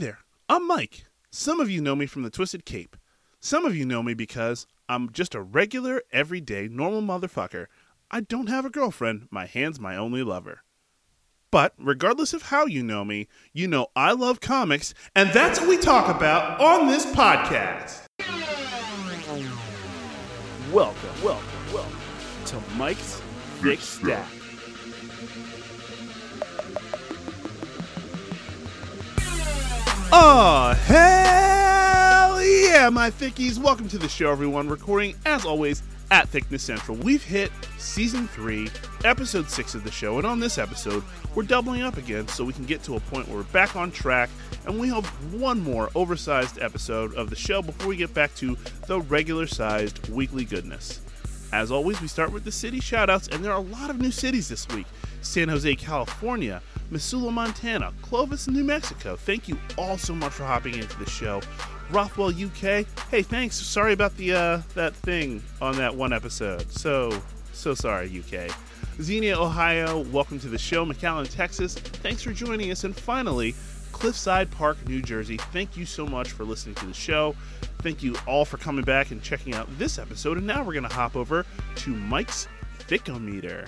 there, I'm Mike. Some of you know me from the Twisted Cape. Some of you know me because I'm just a regular, everyday, normal motherfucker. I don't have a girlfriend. My hand's my only lover. But regardless of how you know me, you know I love comics, and that's what we talk about on this podcast. Welcome, welcome, welcome to Mike's Big Stack. Oh, hell yeah, my thickies. Welcome to the show, everyone. Recording, as always, at Thickness Central. We've hit season three, episode six of the show, and on this episode, we're doubling up again so we can get to a point where we're back on track and we have one more oversized episode of the show before we get back to the regular sized weekly goodness. As always, we start with the city shoutouts, and there are a lot of new cities this week San Jose, California, Missoula, Montana, Clovis, New Mexico. Thank you all so much for hopping into the show. Rothwell, UK. Hey, thanks. Sorry about the uh, that thing on that one episode. So so sorry, UK. Xenia, Ohio. Welcome to the show. McAllen, Texas. Thanks for joining us. And finally, Cliffside Park, New Jersey. Thank you so much for listening to the show. Thank you all for coming back and checking out this episode. And now we're going to hop over to Mike's Thickometer.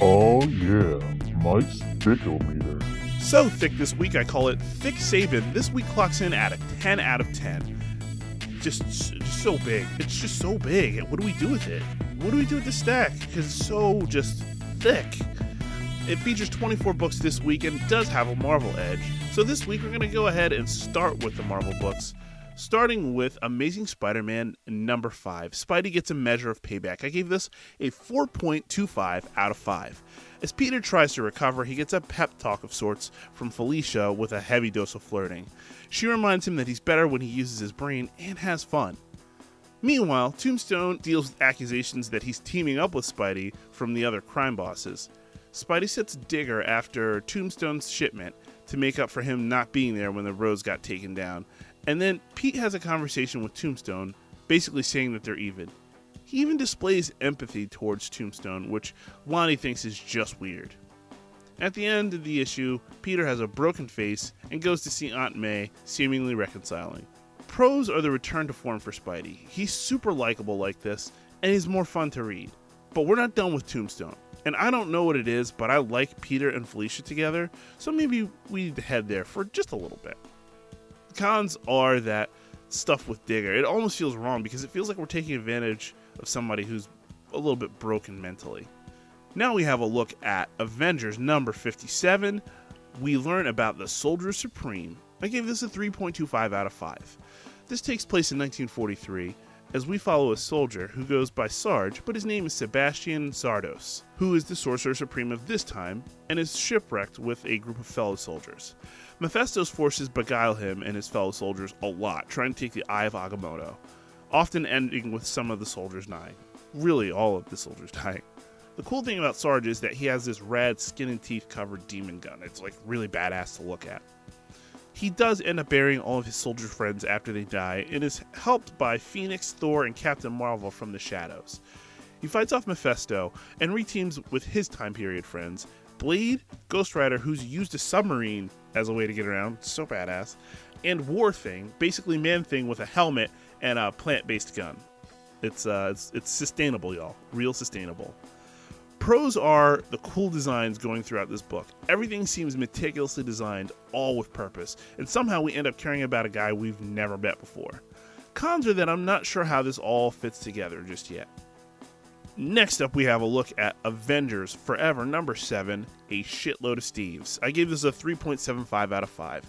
Oh yeah, Mike's Thickometer. So thick this week, I call it Thick Saban. This week clocks in at a 10 out of 10. Just, just so big. It's just so big. What do we do with it? What do we do with the stack? Because it's so just thick. It features 24 books this week and does have a Marvel edge. So this week we're going to go ahead and start with the Marvel books. Starting with Amazing Spider Man number 5. Spidey gets a measure of payback. I gave this a 4.25 out of 5. As Peter tries to recover, he gets a pep talk of sorts from Felicia with a heavy dose of flirting. She reminds him that he's better when he uses his brain and has fun. Meanwhile, Tombstone deals with accusations that he's teaming up with Spidey from the other crime bosses. Spidey sets Digger after Tombstone's shipment to make up for him not being there when the rose got taken down, and then Pete has a conversation with Tombstone, basically saying that they're even. He even displays empathy towards Tombstone, which Lonnie thinks is just weird. At the end of the issue, Peter has a broken face and goes to see Aunt May, seemingly reconciling. Pros are the return to form for Spidey. He's super likable like this, and he's more fun to read. But we're not done with Tombstone. And I don't know what it is, but I like Peter and Felicia together, so maybe we need to head there for just a little bit. Cons are that stuff with Digger. It almost feels wrong because it feels like we're taking advantage of somebody who's a little bit broken mentally. Now we have a look at Avengers number 57. We learn about the Soldier Supreme. I gave this a 3.25 out of 5. This takes place in 1943 as we follow a soldier who goes by Sarge, but his name is Sebastian Zardos, who is the Sorcerer Supreme of this time and is shipwrecked with a group of fellow soldiers. Mephisto's forces beguile him and his fellow soldiers a lot, trying to take the Eye of Agamotto, often ending with some of the soldiers dying. Really, all of the soldiers dying. The cool thing about Sarge is that he has this rad skin and teeth covered demon gun. It's like really badass to look at. He does end up burying all of his soldier friends after they die and is helped by Phoenix, Thor, and Captain Marvel from the shadows. He fights off Mephisto and reteams with his time period friends Blade, Ghost Rider, who's used a submarine as a way to get around, so badass, and War Thing, basically Man Thing with a helmet and a plant based gun. It's, uh, it's, it's sustainable, y'all. Real sustainable. Pros are the cool designs going throughout this book. Everything seems meticulously designed, all with purpose, and somehow we end up caring about a guy we've never met before. Cons are that I'm not sure how this all fits together just yet. Next up, we have a look at Avengers Forever number 7 A Shitload of Steves. I gave this a 3.75 out of 5.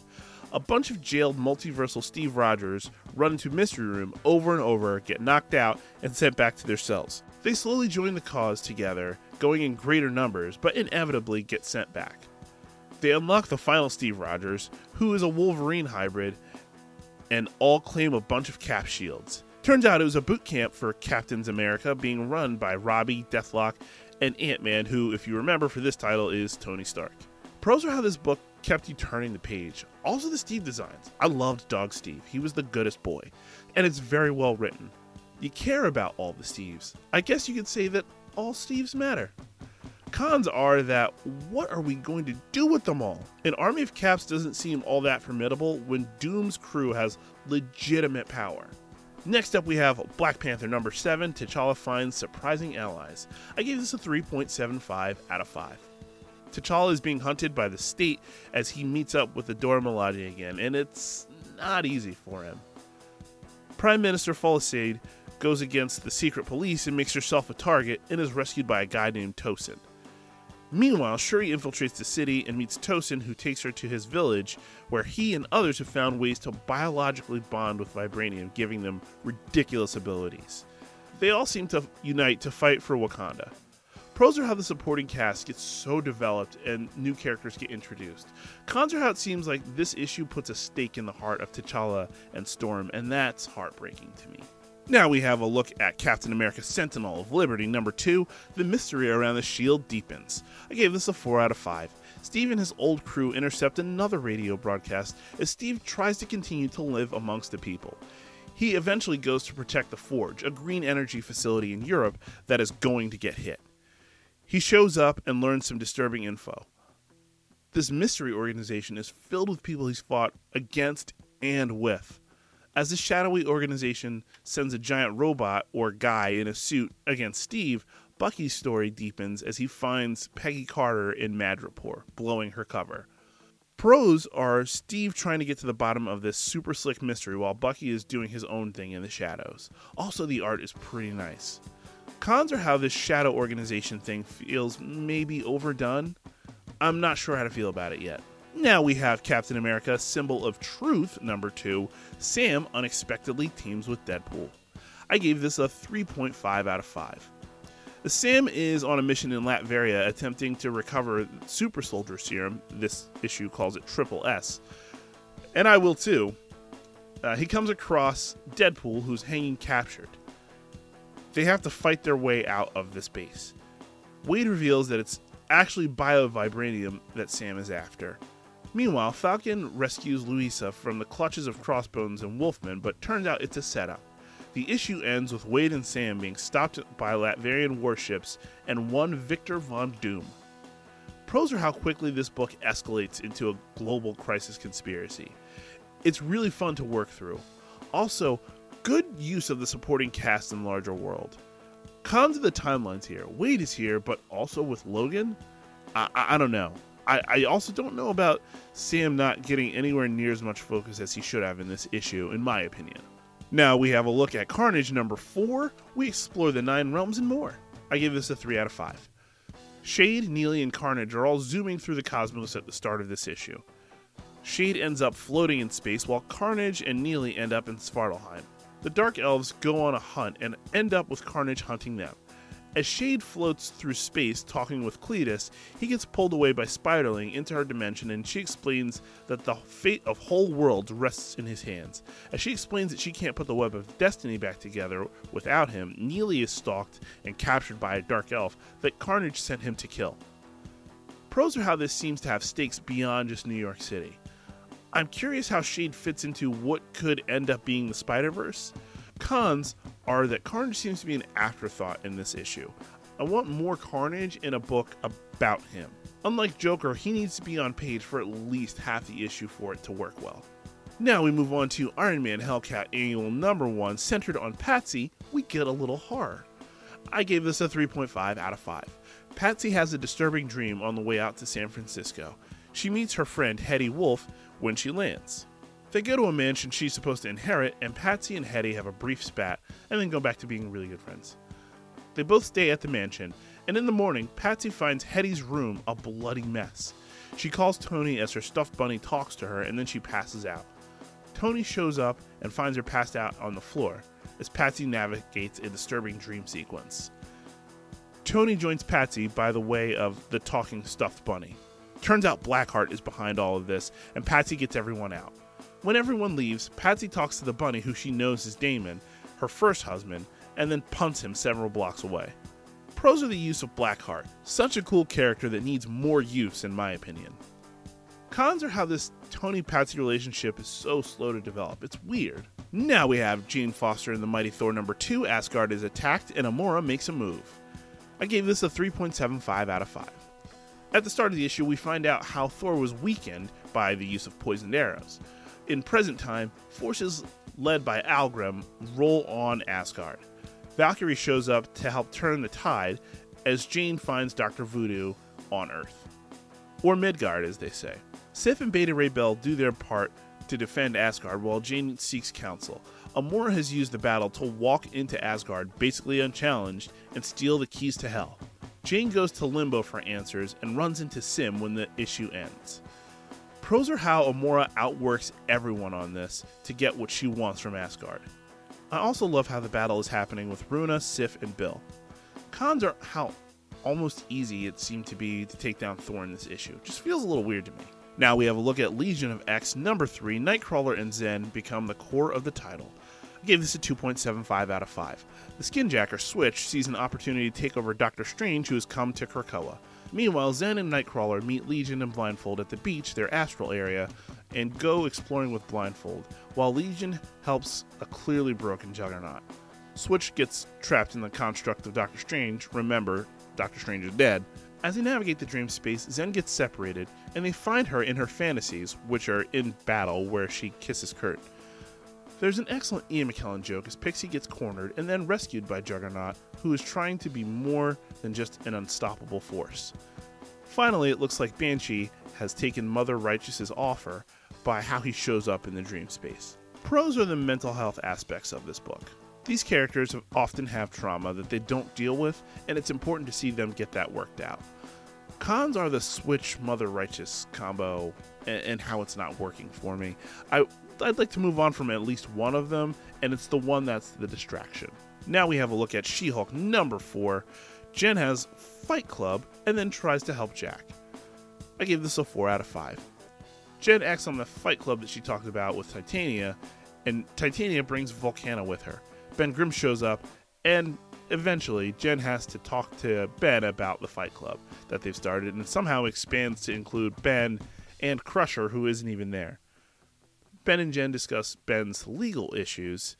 A bunch of jailed multiversal Steve Rogers run into Mystery Room over and over, get knocked out, and sent back to their cells. They slowly join the cause together, going in greater numbers, but inevitably get sent back. They unlock the final Steve Rogers, who is a Wolverine hybrid, and all claim a bunch of cap shields. Turns out it was a boot camp for Captains America being run by Robbie, Deathlok, and Ant Man, who, if you remember for this title, is Tony Stark. Pros are how this book kept you turning the page. Also, the Steve designs. I loved Dog Steve, he was the goodest boy, and it's very well written. You care about all the Steves. I guess you could say that all Steves matter. Cons are that what are we going to do with them all? An army of caps doesn't seem all that formidable when Doom's crew has legitimate power. Next up, we have Black Panther number 7 T'Challa finds surprising allies. I gave this a 3.75 out of 5. T'Challa is being hunted by the state as he meets up with the Dora Milaje again, and it's not easy for him. Prime Minister Folasade goes against the secret police and makes herself a target and is rescued by a guy named Tosin. Meanwhile, Shuri infiltrates the city and meets Tosin, who takes her to his village, where he and others have found ways to biologically bond with Vibranium, giving them ridiculous abilities. They all seem to unite to fight for Wakanda. Pros are how the supporting cast gets so developed and new characters get introduced. Cons are how it seems like this issue puts a stake in the heart of T'Challa and Storm, and that's heartbreaking to me. Now we have a look at Captain America Sentinel of Liberty number 2. The mystery around the shield deepens. I gave this a 4 out of 5. Steve and his old crew intercept another radio broadcast as Steve tries to continue to live amongst the people. He eventually goes to protect the Forge, a green energy facility in Europe that is going to get hit. He shows up and learns some disturbing info. This mystery organization is filled with people he's fought against and with. As the shadowy organization sends a giant robot or guy in a suit against Steve, Bucky's story deepens as he finds Peggy Carter in Madripoor, blowing her cover. Pros are Steve trying to get to the bottom of this super slick mystery while Bucky is doing his own thing in the shadows. Also, the art is pretty nice. Cons are how this shadow organization thing feels maybe overdone. I'm not sure how to feel about it yet. Now we have Captain America, Symbol of Truth, number two. Sam unexpectedly teams with Deadpool. I gave this a 3.5 out of 5. Sam is on a mission in Latveria attempting to recover super soldier serum. This issue calls it Triple S. And I will too. Uh, he comes across Deadpool, who's hanging captured. They have to fight their way out of this base. Wade reveals that it's actually bio vibranium that Sam is after. Meanwhile, Falcon rescues Luisa from the clutches of Crossbones and Wolfman, but turns out it's a setup. The issue ends with Wade and Sam being stopped by Latverian warships and one Victor Von Doom. Pros are how quickly this book escalates into a global crisis conspiracy. It's really fun to work through. Also, good use of the supporting cast in larger world. Cons of the timelines here. Wade is here, but also with Logan? I, I, I don't know. I, I also don't know about Sam not getting anywhere near as much focus as he should have in this issue, in my opinion. Now we have a look at Carnage number 4. We explore the Nine Realms and more. I give this a 3 out of 5. Shade, Neely, and Carnage are all zooming through the cosmos at the start of this issue. Shade ends up floating in space while Carnage and Neely end up in Svartalfheim. The Dark Elves go on a hunt and end up with Carnage hunting them. As Shade floats through space talking with Cletus, he gets pulled away by Spiderling into her dimension and she explains that the fate of whole worlds rests in his hands. As she explains that she can't put the web of destiny back together without him, Neely is stalked and captured by a dark elf that Carnage sent him to kill. Pros are how this seems to have stakes beyond just New York City. I'm curious how Shade fits into what could end up being the Spider Verse. Cons are that Carnage seems to be an afterthought in this issue. I want more Carnage in a book about him. Unlike Joker, he needs to be on page for at least half the issue for it to work well. Now we move on to Iron Man Hellcat Annual Number 1, centered on Patsy. We get a little horror. I gave this a 3.5 out of 5. Patsy has a disturbing dream on the way out to San Francisco. She meets her friend Hedy Wolfe when she lands. They go to a mansion she's supposed to inherit, and Patsy and Hedy have a brief spat and then go back to being really good friends. They both stay at the mansion, and in the morning, Patsy finds Hedy's room a bloody mess. She calls Tony as her stuffed bunny talks to her, and then she passes out. Tony shows up and finds her passed out on the floor as Patsy navigates a disturbing dream sequence. Tony joins Patsy by the way of the talking stuffed bunny. Turns out Blackheart is behind all of this, and Patsy gets everyone out. When everyone leaves, Patsy talks to the bunny who she knows is Daimon, her first husband, and then punts him several blocks away. Pros are the use of Blackheart, such a cool character that needs more use, in my opinion. Cons are how this Tony Patsy relationship is so slow to develop. It's weird. Now we have Jane Foster in the Mighty Thor number 2. Asgard is attacked, and Amora makes a move. I gave this a 3.75 out of 5. At the start of the issue, we find out how Thor was weakened by the use of poisoned arrows. In present time, forces led by Algrim roll on Asgard. Valkyrie shows up to help turn the tide as Jane finds Dr. Voodoo on Earth. Or Midgard, as they say. Sif and Beta Ray Bill do their part to defend Asgard while Jane seeks counsel. Amora has used the battle to walk into Asgard basically unchallenged and steal the keys to Hell. Jane goes to Limbo for answers and runs into Sim when the issue ends. Pros are how Amora outworks everyone on this to get what she wants from Asgard. I also love how the battle is happening with Runa, Sif, and Bill. Cons are how almost easy it seemed to be to take down Thor in this issue. Just feels a little weird to me. Now we have a look at Legion of X number 3. Nightcrawler and Zen become the core of the title. I gave this a 2.75 out of 5. The Skinjacker Switch sees an opportunity to take over Doctor Strange, who has come to Krakoa. Meanwhile, Zen and Nightcrawler meet Legion and Blindfold at the beach, their astral area, and go exploring with Blindfold, while Legion helps a clearly broken Juggernaut. Switch gets trapped in the construct of Doctor Strange. Remember, Doctor Strange is dead. As they navigate the dream space, Zen gets separated, and they find her in her fantasies, which are in battle where she kisses Kurt. There's an excellent Ian McKellen joke as Pixie gets cornered and then rescued by Juggernaut, who is trying to be more than just an unstoppable force. Finally, it looks like Banshee has taken Mother Righteous's offer by how he shows up in the dream space. Pros are the mental health aspects of this book. These characters often have trauma that they don't deal with, and it's important to see them get that worked out. Cons are the Switch Mother Righteous combo and, and how it's not working for me. I, I'd like to move on from at least one of them, and it's the one that's the distraction. Now we have a look at She Hulk number 4. Jen has Fight Club and then tries to help Jack. I gave this a 4 out of 5. Jen acts on the Fight Club that she talked about with Titania, and Titania brings Volcana with her. Ben Grimm shows up, and eventually Jen has to talk to Ben about the Fight Club that they've started, and somehow expands to include Ben and Crusher, who isn't even there. Ben and Jen discuss Ben's legal issues,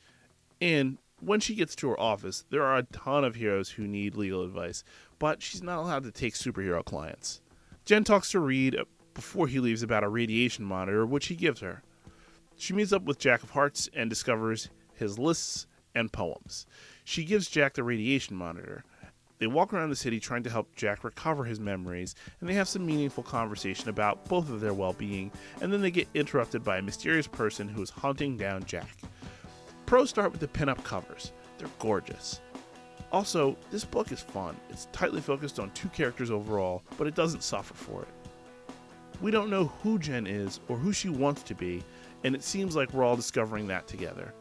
and when she gets to her office, there are a ton of heroes who need legal advice, but she's not allowed to take superhero clients. Jen talks to Reed before he leaves about a radiation monitor, which he gives her. She meets up with Jack of Hearts and discovers his lists and poems. She gives Jack the radiation monitor. They walk around the city trying to help Jack recover his memories, and they have some meaningful conversation about both of their well being, and then they get interrupted by a mysterious person who is hunting down Jack. Pros start with the pinup covers, they're gorgeous. Also, this book is fun. It's tightly focused on two characters overall, but it doesn't suffer for it. We don't know who Jen is or who she wants to be, and it seems like we're all discovering that together.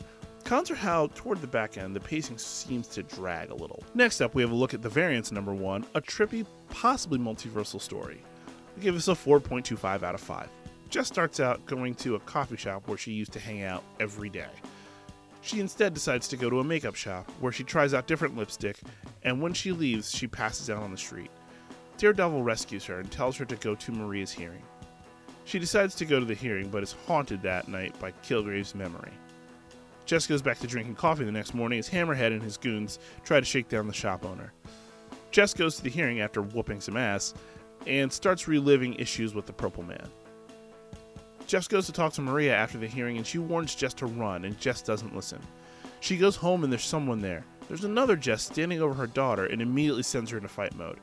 Cons are how, toward the back end, the pacing seems to drag a little. Next up, we have a look at the variants number one, a trippy, possibly multiversal story. I give this a 4.25 out of 5. Jess starts out going to a coffee shop where she used to hang out every day. She instead decides to go to a makeup shop where she tries out different lipstick, and when she leaves, she passes out on the street. Daredevil rescues her and tells her to go to Maria's hearing. She decides to go to the hearing, but is haunted that night by Kilgrave's memory. Jess goes back to drinking coffee the next morning as Hammerhead and his goons try to shake down the shop owner. Jess goes to the hearing after whooping some ass and starts reliving issues with the Purple Man. Jess goes to talk to Maria after the hearing and she warns Jess to run, and Jess doesn't listen. She goes home and there's someone there. There's another Jess standing over her daughter and immediately sends her into fight mode.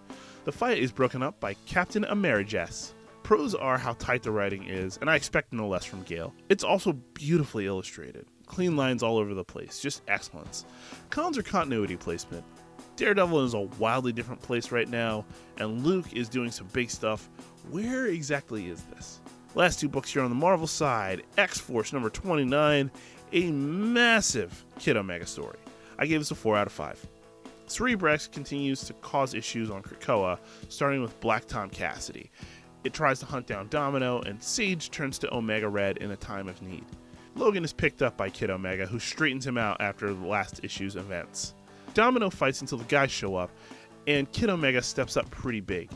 The fight is broken up by Captain Amerijess. Pros are how tight the writing is, and I expect no less from Gail. It's also beautifully illustrated. Clean lines all over the place, just excellence. Cons are continuity placement. Daredevil is a wildly different place right now, and Luke is doing some big stuff. Where exactly is this? Last two books here on the Marvel side X Force number 29, a massive Kid Omega story. I gave this a 4 out of 5. Cerebrax continues to cause issues on Krakoa, starting with Black Tom Cassidy. It tries to hunt down Domino, and Sage turns to Omega Red in a time of need. Logan is picked up by Kid Omega, who straightens him out after the last issue's events. Domino fights until the guys show up, and Kid Omega steps up pretty big.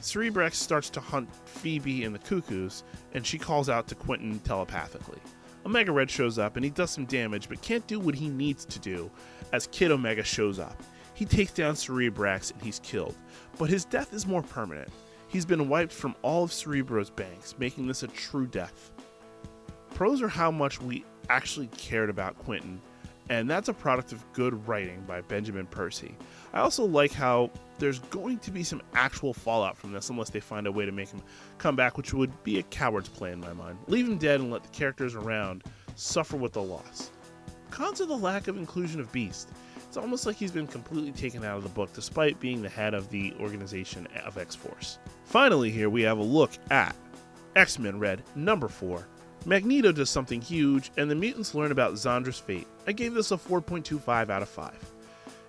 Cerebrax starts to hunt Phoebe and the Cuckoos, and she calls out to Quentin telepathically. Omega Red shows up and he does some damage, but can't do what he needs to do as Kid Omega shows up. He takes down Cerebrax and he's killed, but his death is more permanent. He's been wiped from all of Cerebro's banks, making this a true death. Pros are how much we actually cared about Quentin, and that's a product of good writing by Benjamin Percy. I also like how there's going to be some actual fallout from this unless they find a way to make him come back, which would be a coward's play in my mind. Leave him dead and let the characters around suffer with the loss. Cons are the lack of inclusion of Beast. It's almost like he's been completely taken out of the book despite being the head of the organization of X Force. Finally, here we have a look at X Men Red number 4. Magneto does something huge, and the mutants learn about Xandra's fate. I gave this a 4.25 out of 5.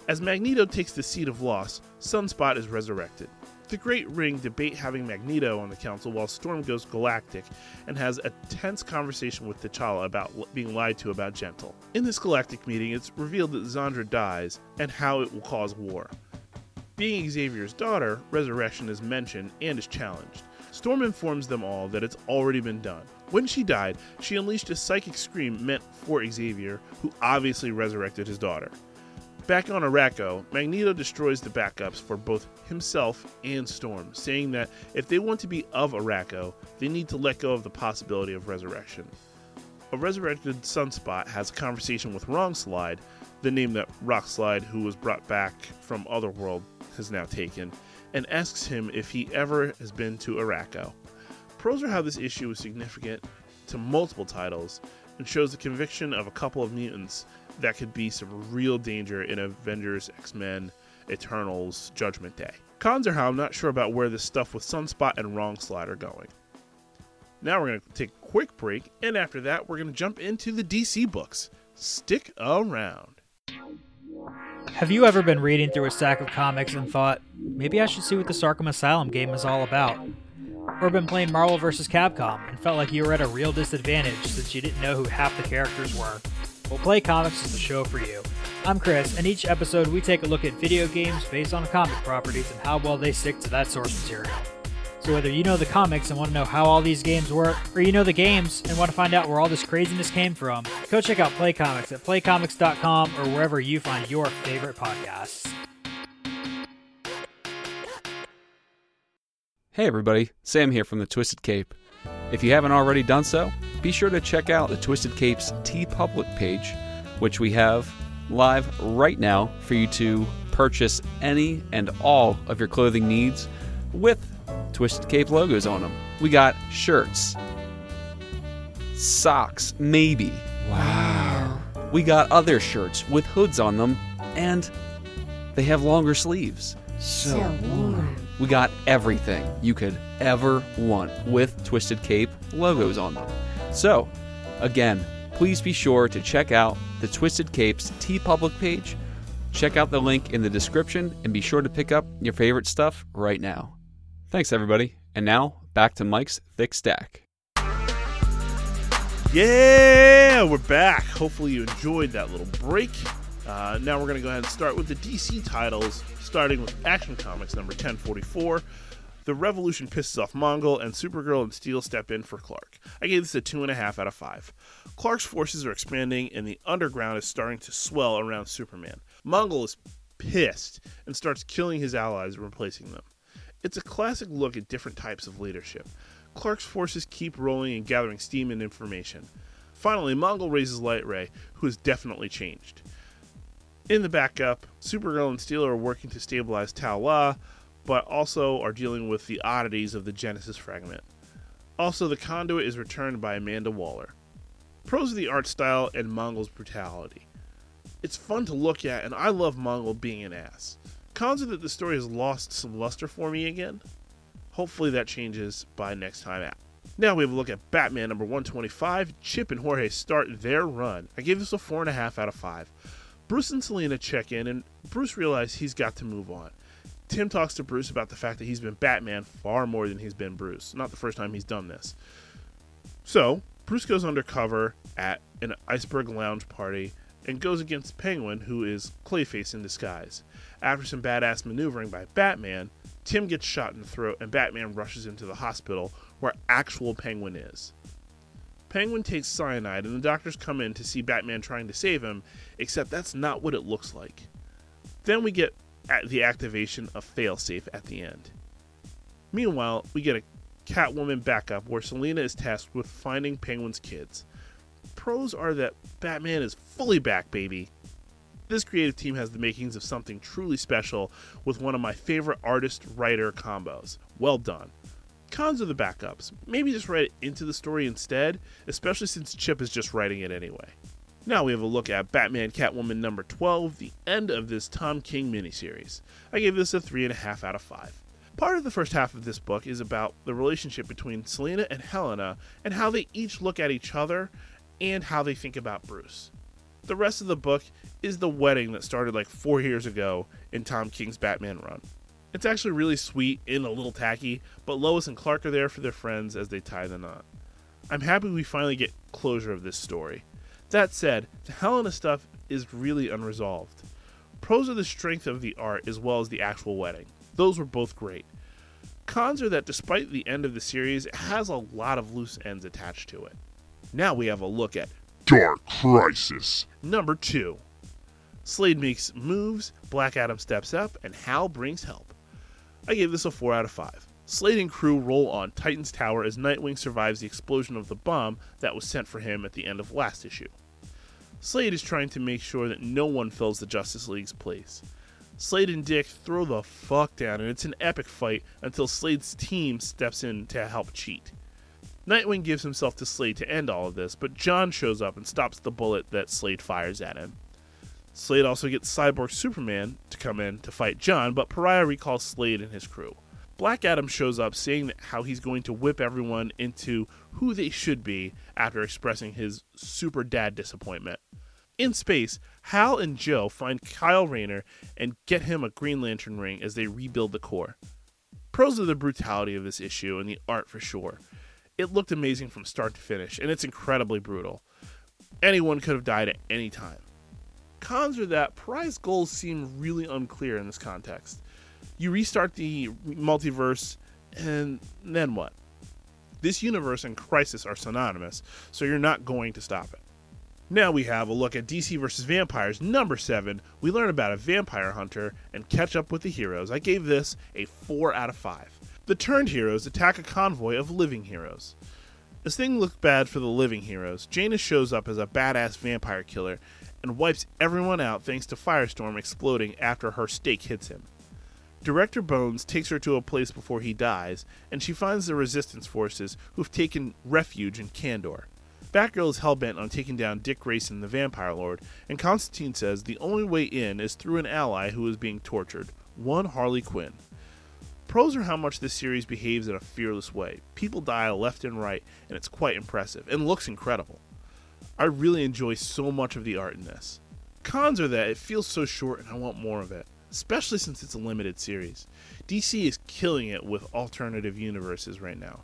As Magneto takes the seat of loss, Sunspot is resurrected. The Great Ring debate having Magneto on the council while Storm goes galactic and has a tense conversation with T'Challa about being lied to about Gentle. In this galactic meeting, it's revealed that Zandra dies and how it will cause war. Being Xavier's daughter, resurrection is mentioned and is challenged. Storm informs them all that it's already been done. When she died, she unleashed a psychic scream meant for Xavier, who obviously resurrected his daughter. Back on Arakko, Magneto destroys the backups for both himself and Storm, saying that if they want to be of Arakko, they need to let go of the possibility of resurrection. A resurrected Sunspot has a conversation with Wrongslide, the name that Rockslide, who was brought back from Otherworld, has now taken, and asks him if he ever has been to Arakko. Pros are how this issue is significant to multiple titles and shows the conviction of a couple of mutants that could be some real danger in Avengers, X Men, Eternals, Judgment Day. Cons are how I'm not sure about where this stuff with Sunspot and Wrong Wrongslide are going. Now we're going to take a quick break, and after that, we're going to jump into the DC books. Stick around. Have you ever been reading through a stack of comics and thought, maybe I should see what this Arkham Asylum game is all about? Or been playing Marvel vs. Capcom and felt like you were at a real disadvantage since you didn't know who half the characters were? Well, Play Comics is the show for you. I'm Chris, and each episode we take a look at video games based on comic properties and how well they stick to that source material. So whether you know the comics and want to know how all these games work, or you know the games and want to find out where all this craziness came from, go check out Play Comics at playcomics.com or wherever you find your favorite podcasts. Hey everybody, Sam here from the Twisted Cape. If you haven't already done so, be sure to check out the Twisted Cape's TeePublic page, which we have live right now for you to purchase any and all of your clothing needs with Twisted Cape logos on them. We got shirts, socks, maybe. Wow. We got other shirts with hoods on them, and they have longer sleeves. So warm. We got everything you could ever want with Twisted Cape logos on them. So, again, please be sure to check out the Twisted Cape's TeePublic page. Check out the link in the description and be sure to pick up your favorite stuff right now. Thanks, everybody. And now, back to Mike's Thick Stack. Yeah, we're back. Hopefully, you enjoyed that little break. Uh, now, we're going to go ahead and start with the DC titles, starting with Action Comics number 1044. The Revolution pisses off Mongul, and Supergirl and Steel step in for Clark. I gave this a 2.5 out of 5. Clark's forces are expanding, and the underground is starting to swell around Superman. Mongul is pissed and starts killing his allies and replacing them. It's a classic look at different types of leadership. Clark's forces keep rolling and gathering steam and information. Finally, Mongul raises Light Ray, who has definitely changed. In the backup, Supergirl and Steel are working to stabilize Tau La, but also are dealing with the oddities of the Genesis fragment. Also, the conduit is returned by Amanda Waller. Pros of the art style and Mongul's brutality. It's fun to look at, and I love Mongol being an ass. Cons are that the story has lost some luster for me again. Hopefully that changes by next time out. Now we have a look at Batman number 125. Chip and Jorge start their run. I gave this a 4.5 out of 5. Bruce and Selina check in, and Bruce realizes he's got to move on. Tim talks to Bruce about the fact that he's been Batman far more than he's been Bruce. Not the first time he's done this. So, Bruce goes undercover at an Iceberg Lounge party and goes against Penguin, who is Clayface in disguise. After some badass maneuvering by Batman, Tim gets shot in the throat and Batman rushes into the hospital where actual Penguin is. Penguin takes cyanide and the doctors come in to see Batman trying to save him, except that's not what it looks like. Then we get at the activation of Failsafe at the end. Meanwhile, we get a Catwoman backup where Selina is tasked with finding Penguin's kids. Pros are that Batman is fully back, baby. This creative team has the makings of something truly special with one of my favorite artist writer combos. Well done. Cons are the backups. Maybe just write it into the story instead, especially since Chip is just writing it anyway. Now we have a look at Batman Catwoman number 12, the end of this Tom King miniseries. I gave this a 3.5 out of 5. Part of the first half of this book is about the relationship between Selina and Helena and how they each look at each other and how they think about Bruce. The rest of the book is the wedding that started like four years ago in Tom King's Batman run. It's actually really sweet and a little tacky, but Lois and Clark are there for their friends as they tie the knot. I'm happy we finally get closure of this story. That said, the Helena stuff is really unresolved. Pros are the strength of the art as well as the actual wedding. Those were both great. Cons are that despite the end of the series, it has a lot of loose ends attached to it. Now we have a look at Dark Crisis. number two. Slade makes moves, Black Adam steps up, and Hal brings help. I gave this a 4 out of 5. Slade and crew roll on Titan's Tower as Nightwing survives the explosion of the bomb that was sent for him at the end of last issue. Slade is trying to make sure that no one fills the Justice League's place. Slade and Dick throw the fuck down, and it's an epic fight until Slade's team steps in to help cheat. Nightwing gives himself to Slade to end all of this, but John shows up and stops the bullet that Slade fires at him. Slade also gets Cyborg Superman to come in to fight John, but Pariah recalls Slade and his crew. Black Adam shows up saying how he's going to whip everyone into who they should be after expressing his super dad disappointment. In space, Hal and Joe find Kyle Rayner and get him a Green Lantern ring as they rebuild the core. Pros of the brutality of this issue and the art for sure. It looked amazing from start to finish, and it's incredibly brutal. Anyone could have died at any time. Cons are that Pariah's goals seem really unclear in this context. You restart the multiverse, and then what? This universe and Crisis are synonymous, so you're not going to stop it. Now we have a look at DC vs. Vampires number 7. We learn about a vampire hunter and catch up with the heroes. I gave this a 4 out of 5. The turned heroes attack a convoy of living heroes. As things look bad for the living heroes, Janus shows up as a badass vampire killer and wipes everyone out thanks to Firestorm exploding after her stake hits him. Director Bones takes her to a place before he dies, and she finds the resistance forces who've taken refuge in Kandor. Batgirl is hellbent on taking down Dick Grayson, the Vampire Lord, and Constantine says the only way in is through an ally who is being tortured, one Harley Quinn. Pros are how much this series behaves in a fearless way. People die left and right, and it's quite impressive, and looks incredible. I really enjoy so much of the art in this. Cons are that it feels so short and I want more of it, especially since it's a limited series. DC is killing it with alternative universes right now.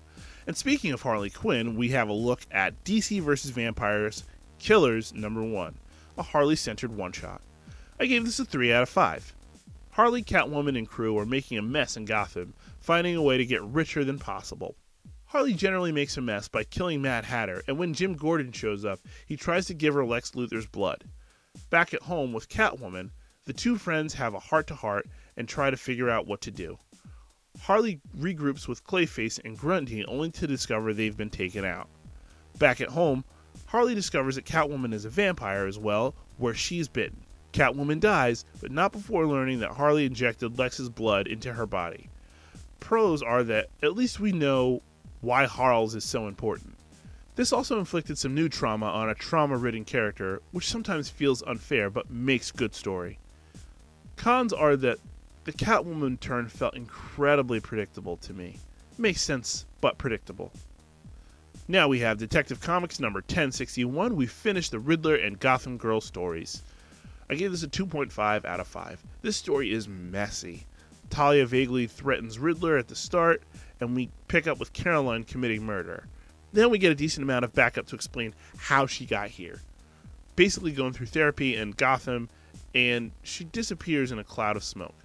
And speaking of Harley Quinn, we have a look at DC vs. Vampires Killers number 1, a Harley centered one shot. I gave this a 3 out of 5. Harley, Catwoman, and crew are making a mess in Gotham, finding a way to get richer than possible. Harley generally makes a mess by killing Mad Hatter, and when Jim Gordon shows up, he tries to give her Lex Luthor's blood. Back at home with Catwoman, the two friends have a heart to heart and try to figure out what to do. Harley regroups with Clayface and Grundy only to discover they've been taken out. Back at home, Harley discovers that Catwoman is a vampire as well, where she's bitten. Catwoman dies, but not before learning that Harley injected Lex's blood into her body. Pros are that at least we know why Harls is so important. This also inflicted some new trauma on a trauma ridden character, which sometimes feels unfair but makes good story. Cons are that the Catwoman turn felt incredibly predictable to me. Makes sense, but predictable. Now we have Detective Comics number 1061. We finished the Riddler and Gotham Girl stories. I gave this a 2.5 out of 5. This story is messy. Talia vaguely threatens Riddler at the start, and we pick up with Caroline committing murder. Then we get a decent amount of backup to explain how she got here. Basically, going through therapy in Gotham, and she disappears in a cloud of smoke.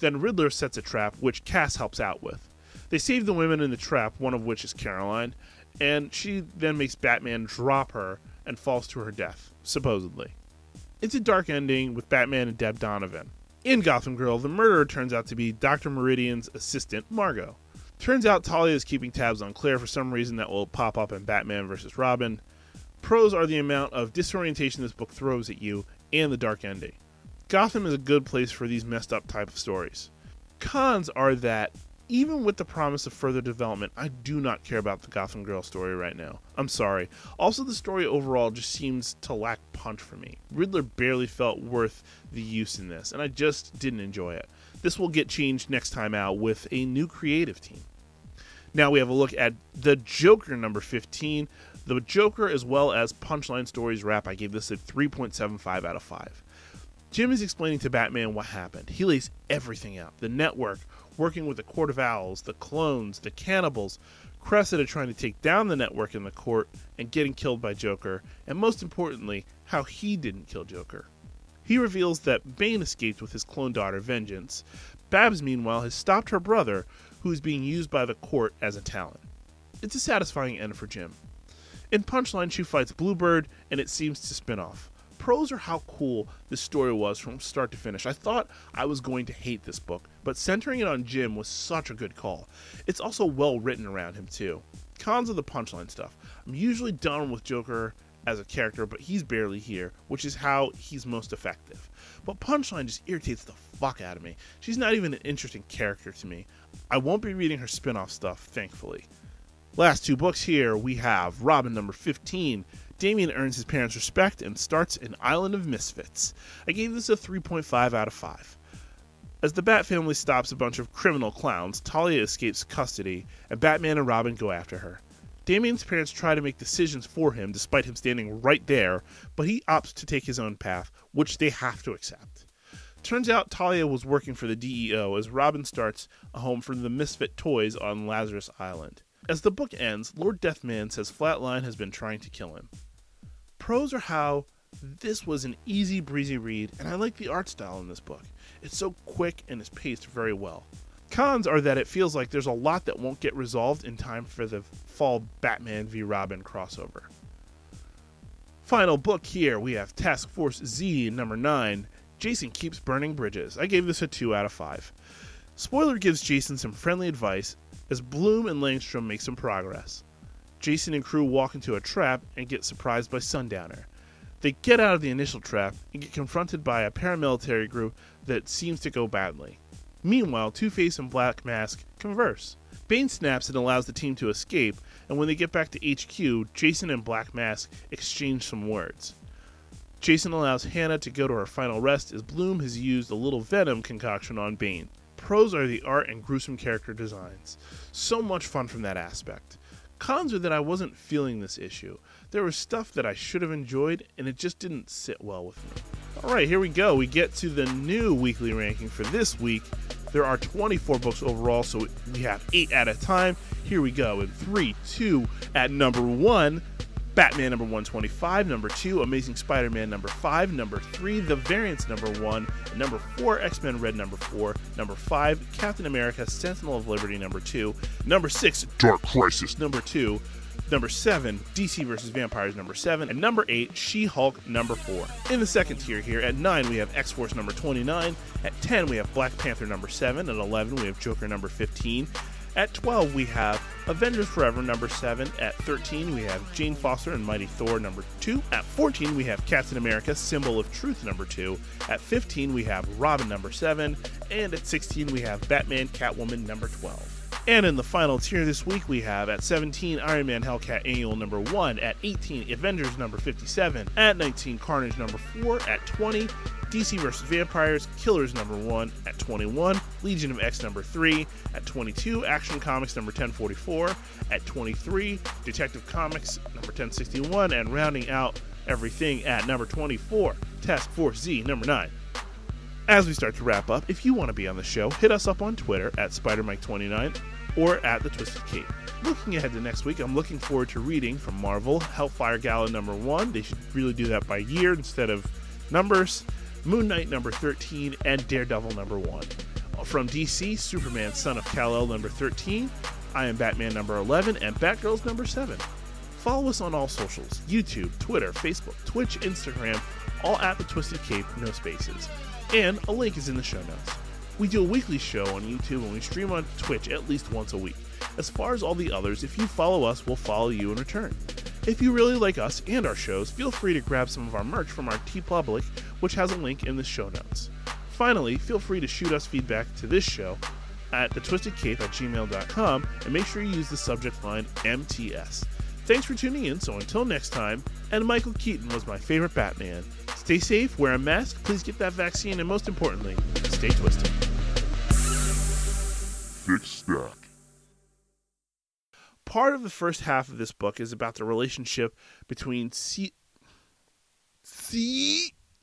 Then Riddler sets a trap, which Cass helps out with. They save the women in the trap, one of which is Caroline, and she then makes Batman drop her and falls to her death, supposedly. It's a dark ending with Batman and Deb Donovan. In Gotham Girl, the murderer turns out to be Dr. Meridian's assistant, Margot. Turns out Talia is keeping tabs on Claire for some reason that will pop up in Batman vs. Robin. Pros are the amount of disorientation this book throws at you and the dark ending. Gotham is a good place for these messed up type of stories. Cons are that even with the promise of further development, I do not care about the Gotham Girl story right now. I'm sorry. Also, the story overall just seems to lack punch for me. Riddler barely felt worth the use in this, and I just didn't enjoy it. This will get changed next time out with a new creative team. Now we have a look at The Joker number 15. The Joker, as well as Punchline Stories Wrap, I gave this a 3.75 out of 5. Jim is explaining to Batman what happened. He lays everything out the network, working with the Court of Owls, the clones, the cannibals, Cressida trying to take down the network in the court and getting killed by Joker, and most importantly, how he didn't kill Joker. He reveals that Bane escaped with his clone daughter, Vengeance. Babs, meanwhile, has stopped her brother, who is being used by the court as a talent. It's a satisfying end for Jim. In Punchline, she fights Bluebird, and it seems to spin off pros are how cool this story was from start to finish. I thought I was going to hate this book, but centering it on Jim was such a good call. It's also well written around him, too. Cons of the punchline stuff. I'm usually done with Joker as a character, but he's barely here, which is how he's most effective. But Punchline just irritates the fuck out of me. She's not even an interesting character to me. I won't be reading her spin off stuff, thankfully. Last two books here, we have Robin number 15, Damian earns his parents' respect and starts an island of misfits. I gave this a 3.5 out of 5. As the Bat family stops a bunch of criminal clowns, Talia escapes custody, and Batman and Robin go after her. Damian's parents try to make decisions for him despite him standing right there, but he opts to take his own path, which they have to accept. Turns out Talia was working for the DEO as Robin starts a home for the misfit toys on Lazarus Island. As the book ends, Lord Deathman says Flatline has been trying to kill him pros are how this was an easy breezy read, and I like the art style in this book. It's so quick and is paced very well. Cons are that it feels like there's a lot that won't get resolved in time for the fall Batman v Robin crossover. Final book here, we have Task Force Z number 9. Jason keeps burning bridges. I gave this a 2 out of 5. Spoiler gives Jason some friendly advice as Bloom and Langstrom make some progress. Jason and crew walk into a trap and get surprised by Sundowner. They get out of the initial trap and get confronted by a paramilitary group that seems to go badly. Meanwhile, Two Face and Black Mask converse. Bane snaps and allows the team to escape, and when they get back to HQ, Jason and Black Mask exchange some words. Jason allows Hannah to go to her final rest as Bloom has used a little venom concoction on Bane. Pros are the art and gruesome character designs. So much fun from that aspect. Cons are that I wasn't feeling this issue. There was stuff that I should have enjoyed, and it just didn't sit well with me. All right, here we go. We get to the new weekly ranking for this week. There are 24 books overall, so we have eight at a time. Here we go. In three, two, at number one, Batman number 125, number 2, Amazing Spider Man number 5, number 3, The Variants number 1, number 4, X Men Red number 4, number 5, Captain America Sentinel of Liberty number 2, number 6, Dark Crisis number 2, number 7, DC vs. Vampires number 7, and number 8, She Hulk number 4. In the second tier here, at 9 we have X Force number 29, at 10 we have Black Panther number 7, at 11 we have Joker number 15, at 12, we have Avengers Forever number 7. At 13, we have Jane Foster and Mighty Thor number 2. At 14, we have Captain America Symbol of Truth number 2. At 15, we have Robin number 7. And at 16, we have Batman Catwoman number 12. And in the final tier this week, we have at 17 Iron Man Hellcat Annual number 1, at 18 Avengers number 57, at 19 Carnage number 4, at 20 DC vs. Vampires Killers number 1, at 21 Legion of X number 3, at 22 Action Comics number 1044, at 23 Detective Comics number 1061, and rounding out everything at number 24 Task Force Z number 9. As we start to wrap up, if you want to be on the show, hit us up on Twitter at SpiderMike29 or at The Twisted Cape. Looking ahead to next week, I'm looking forward to reading from Marvel Hellfire Gala number one. They should really do that by year instead of numbers. Moon Knight number 13 and Daredevil number one. From DC, Superman Son of Kal-El number 13, I am Batman number 11, and Batgirls number 7. Follow us on all socials YouTube, Twitter, Facebook, Twitch, Instagram, all at The Twisted Cape, no spaces. and a link is in the show notes. We do a weekly show on YouTube and we stream on Twitch at least once a week. As far as all the others, if you follow us, we'll follow you in return. If you really like us and our shows, feel free to grab some of our merch from our TeePublic, which has a link in the show notes. Finally, feel free to shoot us feedback to this show at thetwistedcape at gmail.com and make sure you use the subject line MTS. Thanks for tuning in, so until next time, and Michael Keaton was my favorite Batman. Stay safe, wear a mask, please get that vaccine, and most importantly, stay twisted. Thick stack. Part of the first half of this book is about the relationship between C. C.